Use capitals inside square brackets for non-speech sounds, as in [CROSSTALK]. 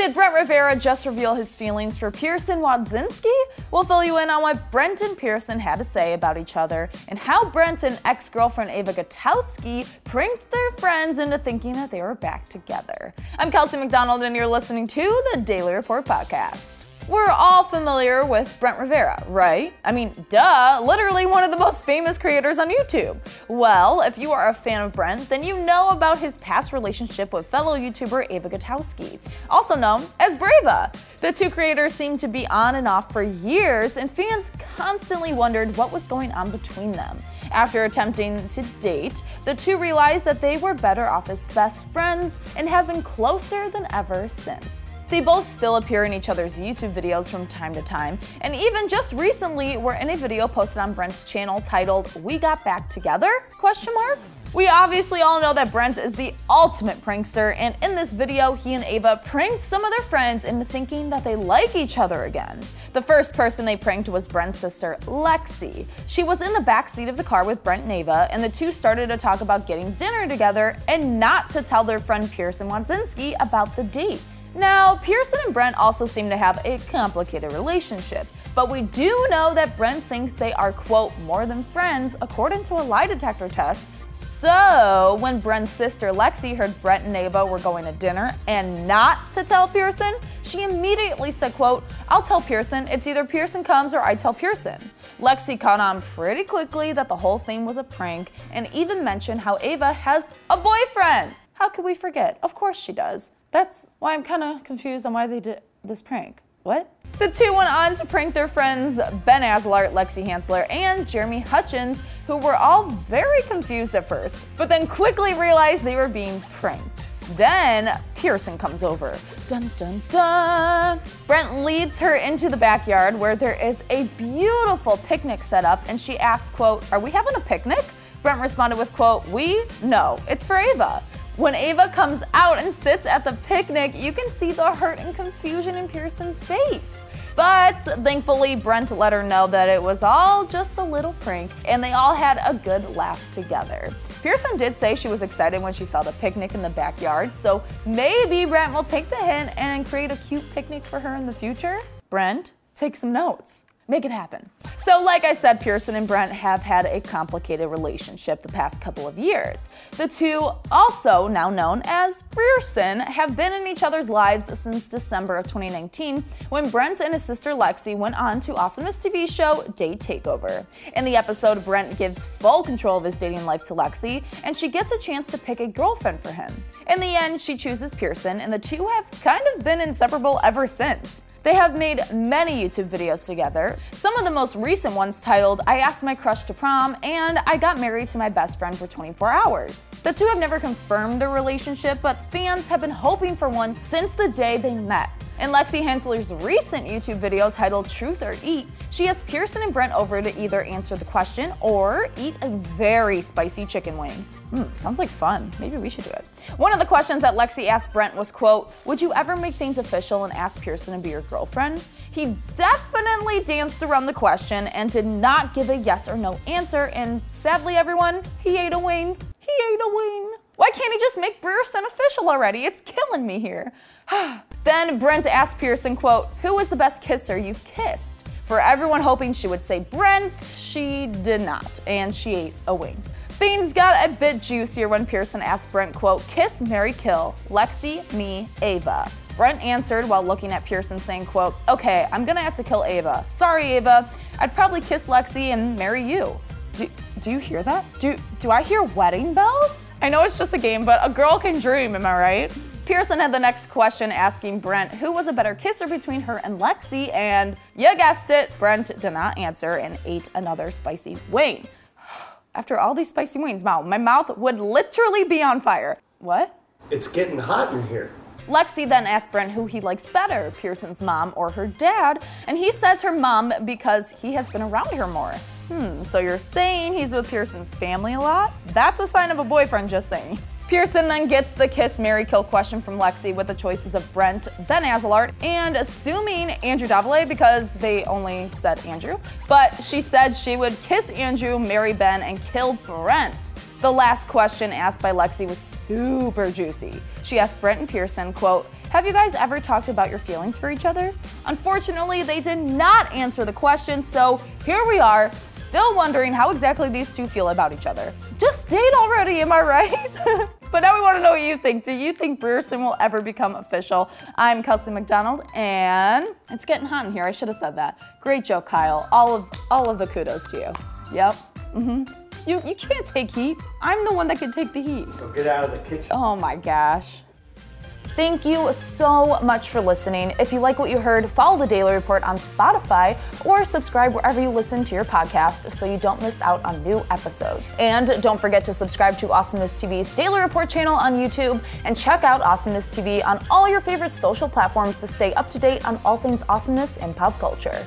Did Brent Rivera just reveal his feelings for Pierson Wodzinski? We'll fill you in on what Brent and Pierson had to say about each other and how Brent and ex girlfriend Ava Gutowski pranked their friends into thinking that they were back together. I'm Kelsey McDonald, and you're listening to the Daily Report Podcast. We're all familiar with Brent Rivera, right? I mean, duh, literally one of the most famous creators on YouTube. Well, if you are a fan of Brent, then you know about his past relationship with fellow YouTuber Ava Gutowski, also known as Brava. The two creators seemed to be on and off for years, and fans constantly wondered what was going on between them. After attempting to date, the two realized that they were better off as best friends and have been closer than ever since. They both still appear in each other's YouTube videos from time to time, and even just recently were in a video posted on Brent's channel titled "We Got Back Together?" question mark. We obviously all know that Brent is the ultimate prankster, and in this video, he and Ava pranked some of their friends into thinking that they like each other again. The first person they pranked was Brent's sister, Lexi. She was in the back seat of the car with Brent and Ava, and the two started to talk about getting dinner together and not to tell their friend Pierson Wodzinski about the date. Now, Pierson and Brent also seem to have a complicated relationship. But we do know that Brent thinks they are, quote, more than friends, according to a lie detector test. So, when Brent's sister Lexi heard Brent and Ava were going to dinner and not to tell Pierson, she immediately said, quote, I'll tell Pierson, it's either Pierson comes or I tell Pierson. Lexi caught on pretty quickly that the whole thing was a prank and even mentioned how Ava has a boyfriend. How could we forget? Of course she does. That's why I'm kind of confused on why they did this prank. What? The two went on to prank their friends Ben Azelart, Lexi Hensler, and Jeremy Hutchins, who were all very confused at first, but then quickly realized they were being pranked. Then Pierson comes over. Dun dun dun. Brent leads her into the backyard where there is a beautiful picnic set up, and she asks, quote, Are we having a picnic? Brent responded with, quote, We? No, it's for Ava. When Ava comes out and sits at the picnic, you can see the hurt and confusion in Pierson's face. But thankfully, Brent let her know that it was all just a little prank and they all had a good laugh together. Pierson did say she was excited when she saw the picnic in the backyard, so maybe Brent will take the hint and create a cute picnic for her in the future. Brent, take some notes. Make it happen. So, like I said, Pierson and Brent have had a complicated relationship the past couple of years. The two, also now known as Pearson, have been in each other's lives since December of 2019 when Brent and his sister Lexi went on to Awesomeness TV show Date Takeover. In the episode, Brent gives full control of his dating life to Lexi, and she gets a chance to pick a girlfriend for him. In the end, she chooses Pierson, and the two have kind of been inseparable ever since. They have made many YouTube videos together, some of the most recent ones titled I Asked My Crush to Prom and I Got Married to My Best Friend for 24 Hours. The two have never confirmed a relationship, but fans have been hoping for one since the day they met. In Lexi Hensler's recent YouTube video titled Truth or Eat, she asked Pierson and Brent over to either answer the question or eat a very spicy chicken wing. Hmm, sounds like fun. Maybe we should do it. One of the questions that Lexi asked Brent was, quote, Would you ever make things official and ask Pierson to be your girlfriend? He definitely danced around the question and did not give a yes or no answer, and sadly, everyone, he ate a wing. He ate a wing. Why can't he just make Pierson official already? It's killing me here. [SIGHS] then Brent asked Pierson, quote, Who was the best kisser you've kissed? For everyone hoping she would say Brent, she did not, and she ate a wing. Things got a bit juicier when Pierson asked Brent, quote, Kiss, Marry, Kill, Lexi, me, Ava. Brent answered while looking at Pierson saying, quote, Okay, I'm gonna have to kill Ava. Sorry, Ava. I'd probably kiss Lexi and marry you. Do, do you hear that? Do, do I hear wedding bells? I know it's just a game, but a girl can dream, am I right? Pierson had the next question asking Brent who was a better kisser between her and Lexi, and you guessed it, Brent did not answer and ate another spicy wing. [SIGHS] After all these spicy wings, wow, my mouth would literally be on fire. What? It's getting hot in here. Lexi then asked Brent who he likes better, Pierson's mom or her dad, and he says her mom because he has been around her more. Hmm, so you're saying he's with Pierson's family a lot? That's a sign of a boyfriend, just saying. Pearson then gets the kiss, marry, kill question from Lexi with the choices of Brent, Ben Azelart, and assuming Andrew Davila because they only said Andrew. But she said she would kiss Andrew, marry Ben, and kill Brent. The last question asked by Lexi was super juicy. She asked Brent and Pierson, quote, have you guys ever talked about your feelings for each other? Unfortunately, they did not answer the question, so here we are, still wondering how exactly these two feel about each other. Just date already, am I right? [LAUGHS] but now we want to know what you think. Do you think Pierson will ever become official? I'm Kelsey McDonald, and it's getting hot in here. I should have said that. Great joke, Kyle. All of all of the kudos to you. Yep. Mm-hmm. You you can't take heat. I'm the one that can take the heat. So get out of the kitchen. Oh my gosh. Thank you so much for listening. If you like what you heard, follow the Daily Report on Spotify or subscribe wherever you listen to your podcast so you don't miss out on new episodes. And don't forget to subscribe to Awesomeness TV's Daily Report channel on YouTube and check out Awesomeness TV on all your favorite social platforms to stay up to date on all things awesomeness and pop culture.